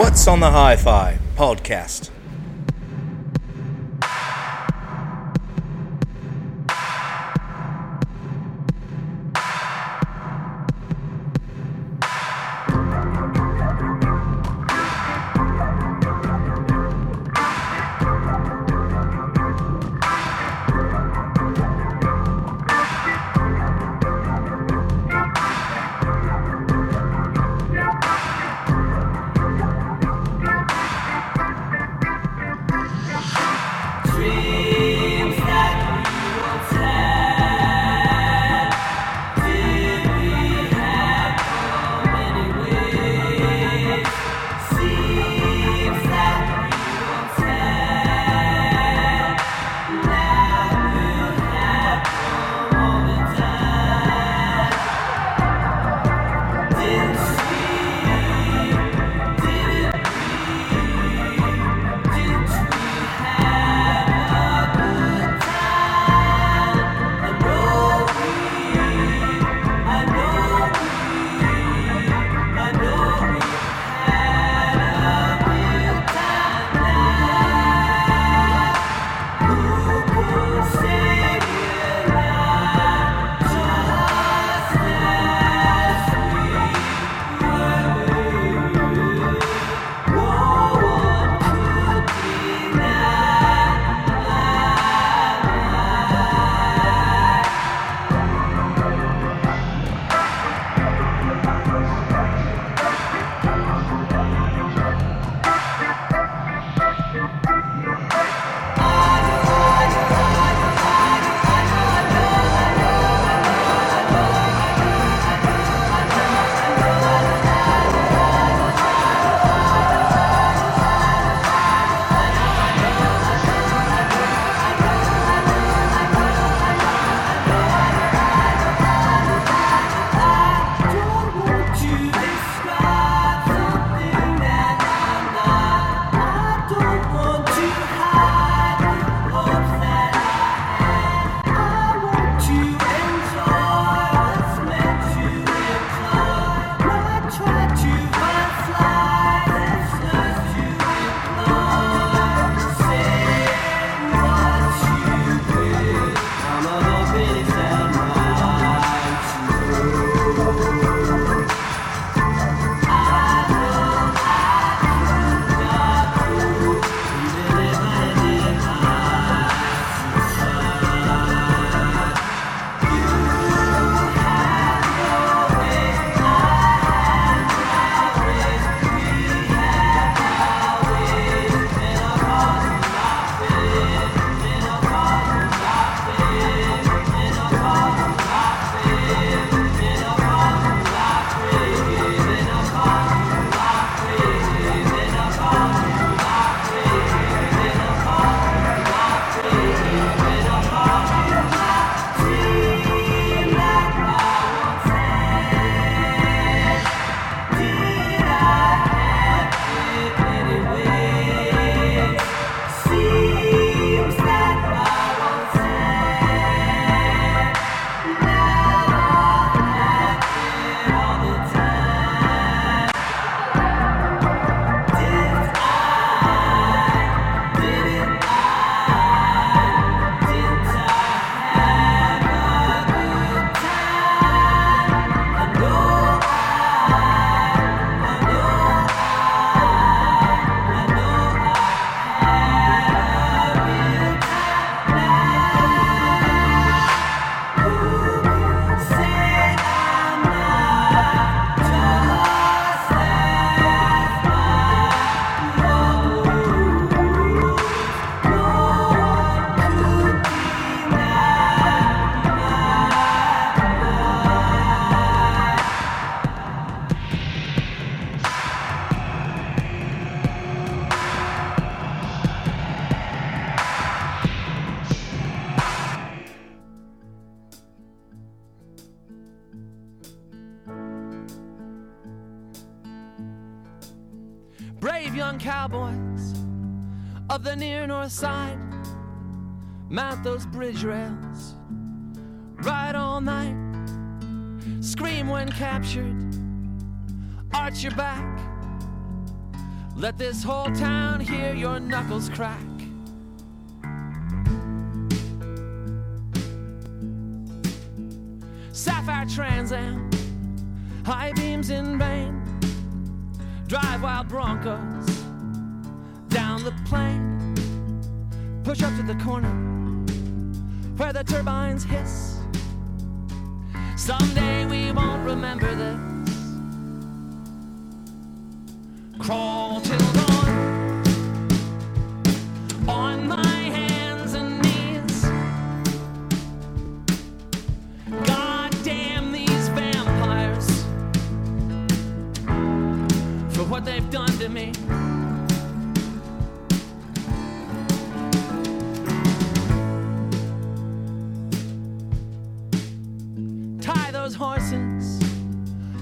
What's on the Hi Fi podcast. Arch your back, Let this whole town hear your knuckles crack. Sapphire Trans Am, high beams in vain. Drive wild Broncos down the plain. Push up to the corner where the turbines hiss. Someday we won't remember this. Crawl till dawn on my hands and knees. God damn these vampires for what they've done to me. Tie those horses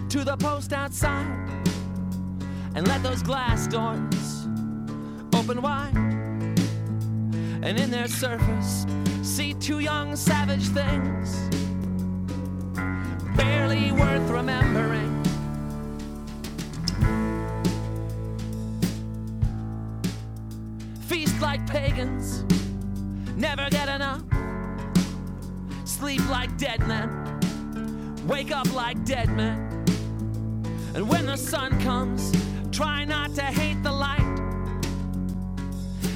to the post outside and let those glass doors open wide. And in their surface, see two young savage things, barely worth remembering. Feast like pagans, never get enough. Sleep like dead men, wake up like dead men. And when the sun comes, try not to hate the light.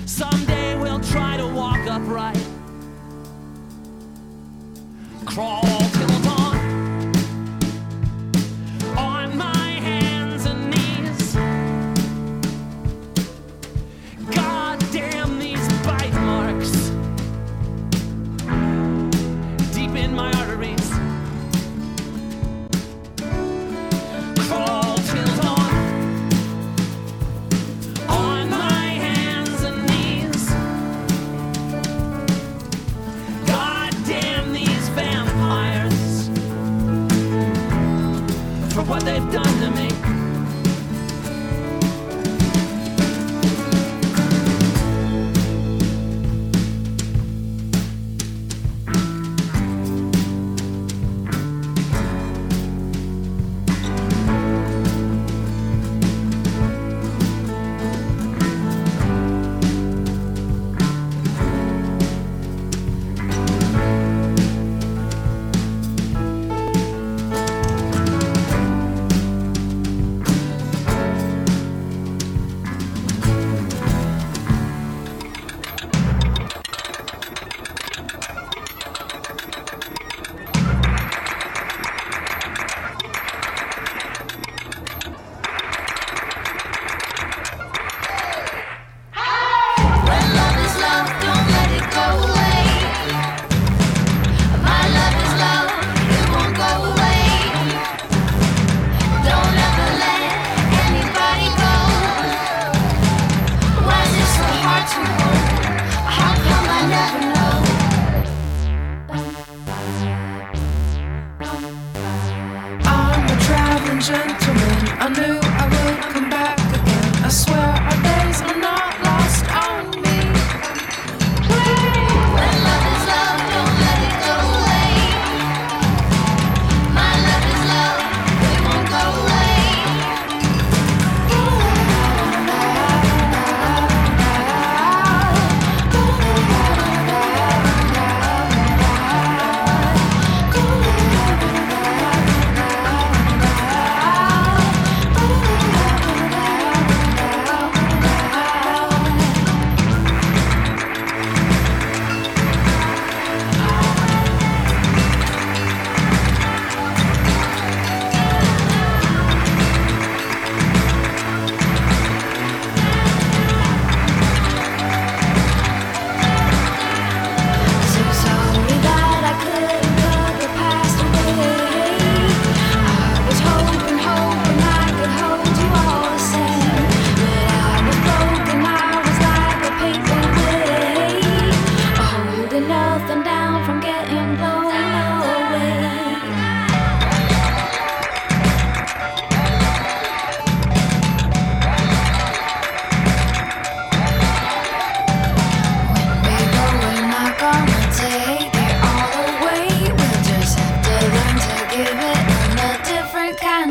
Someday we'll try to walk upright. Crawl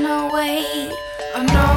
away. I know.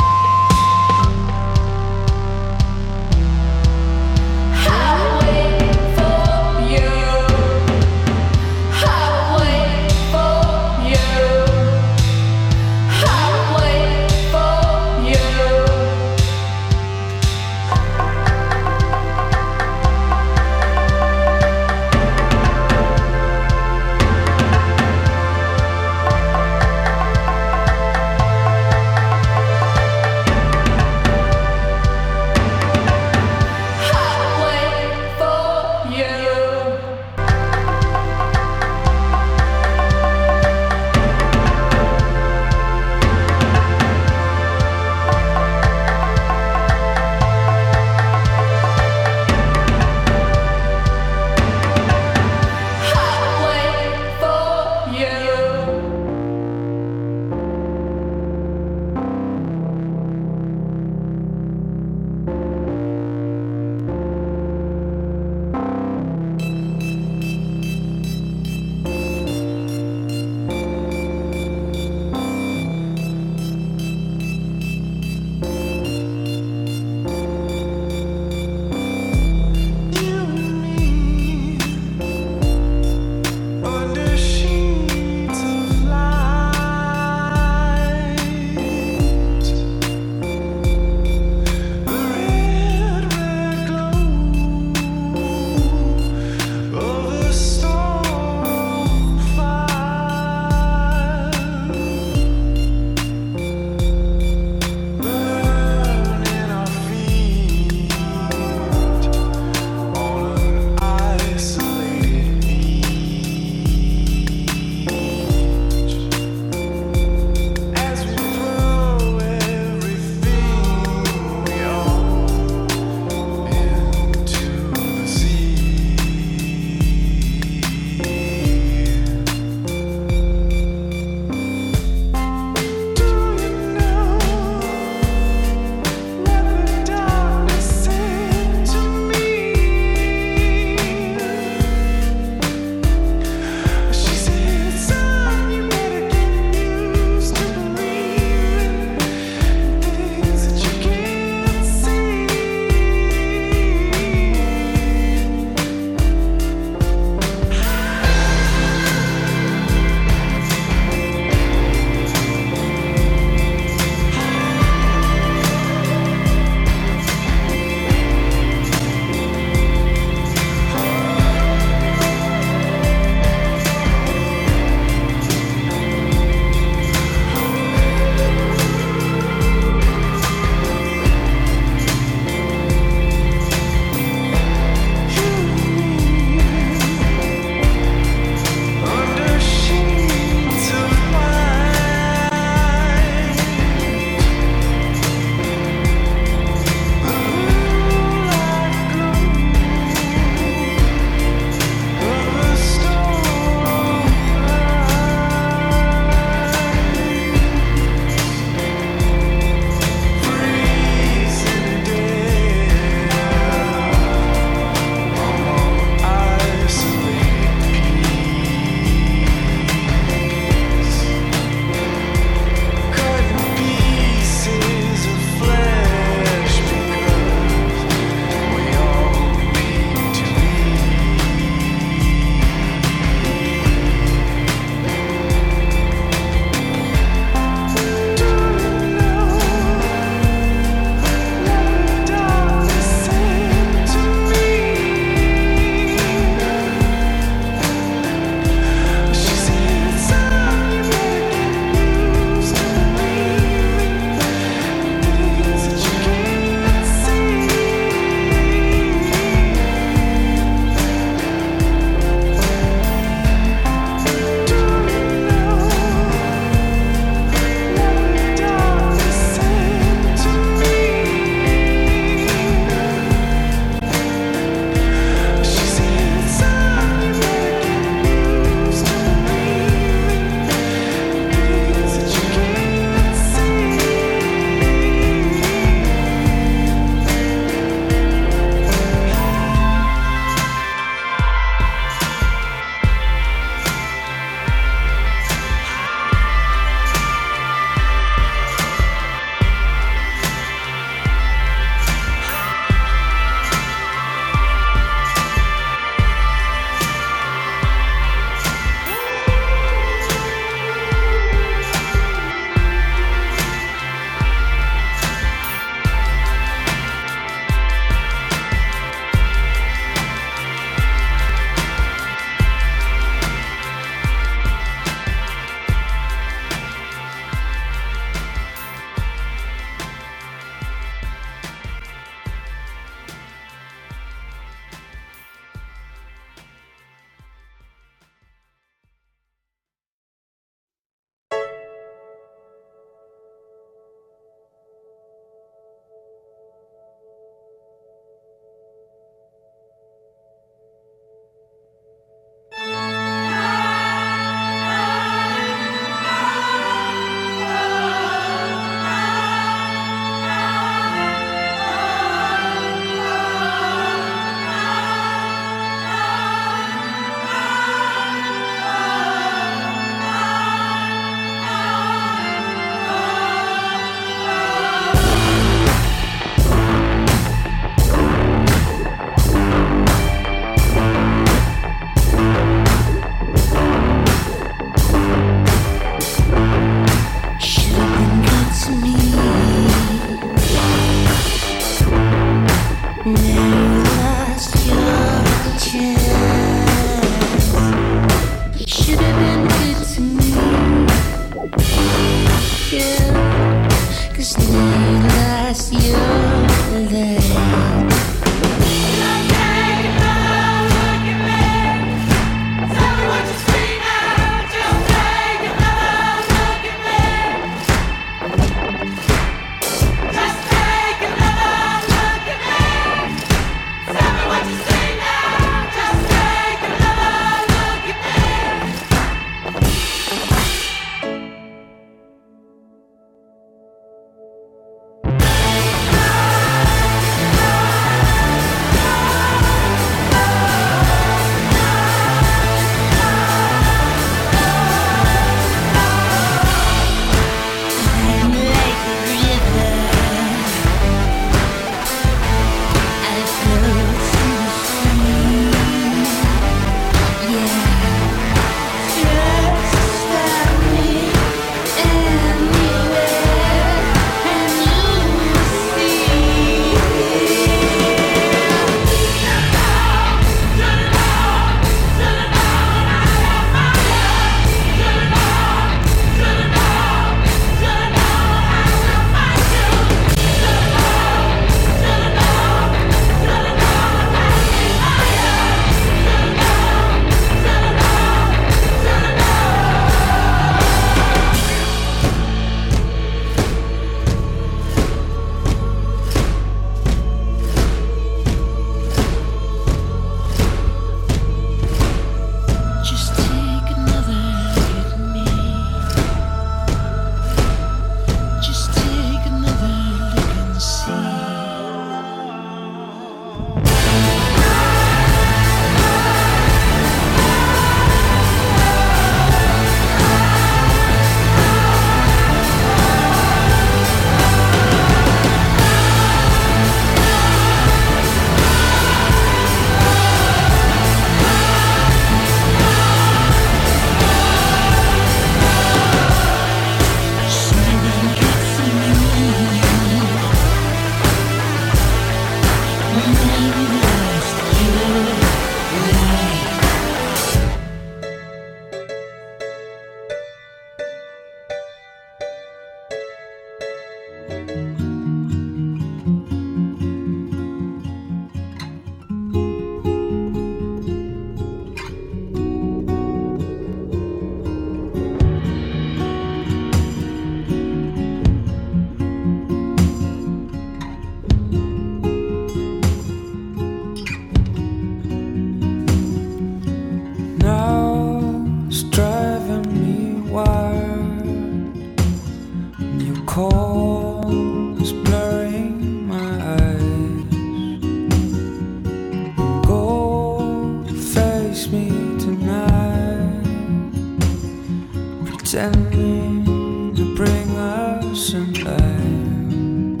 Line.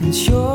And you're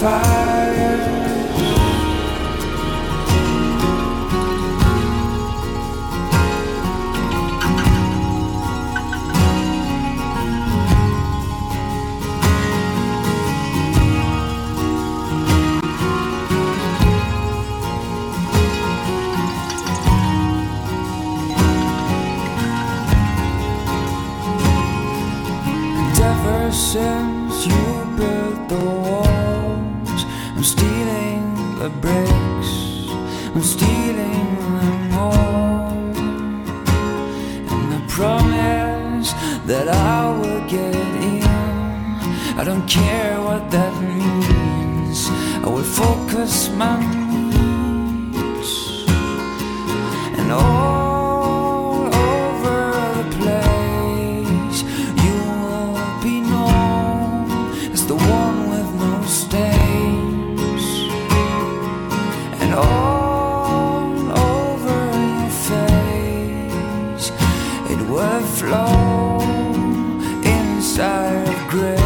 fire. Inside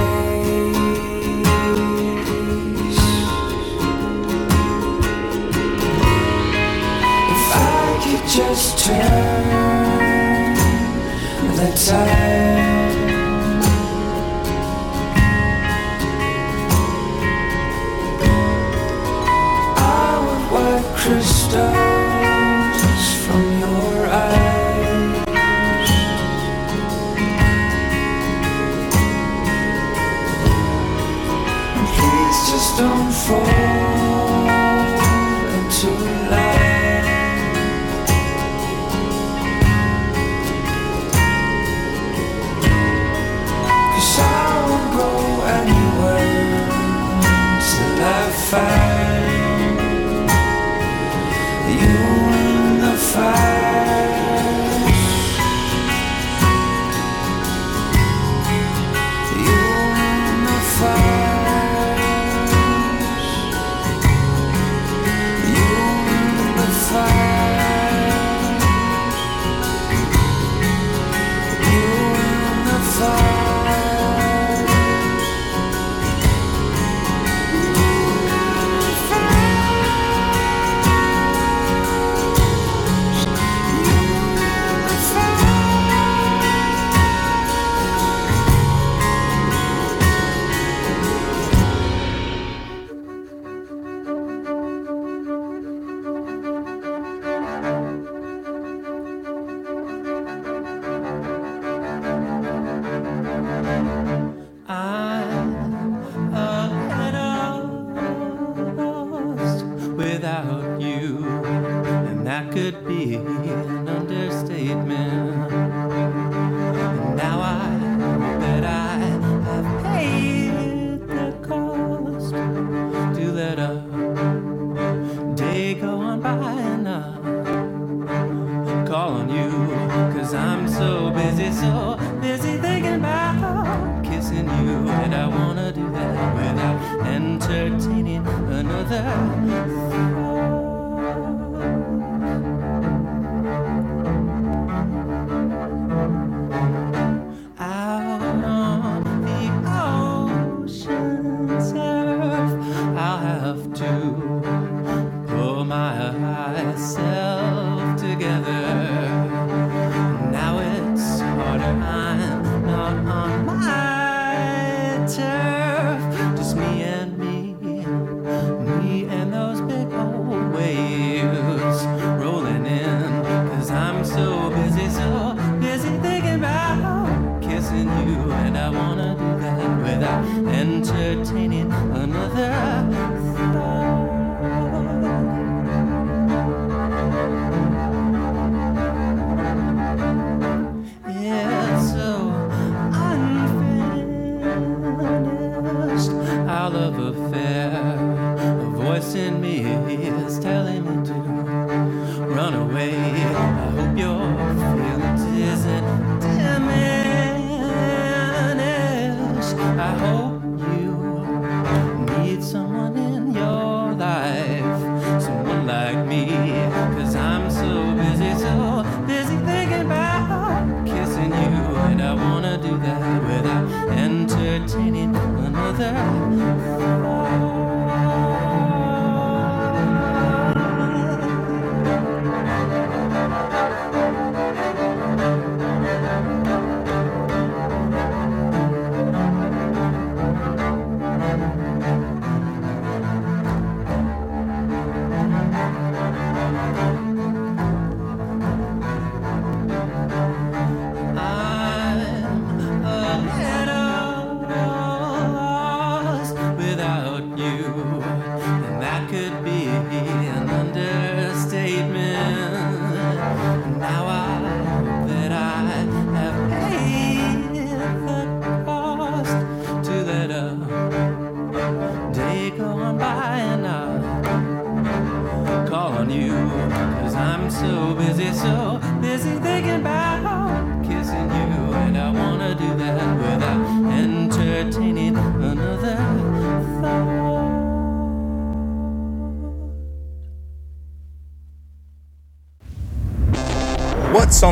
another.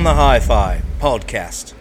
On the Hi Fi podcast?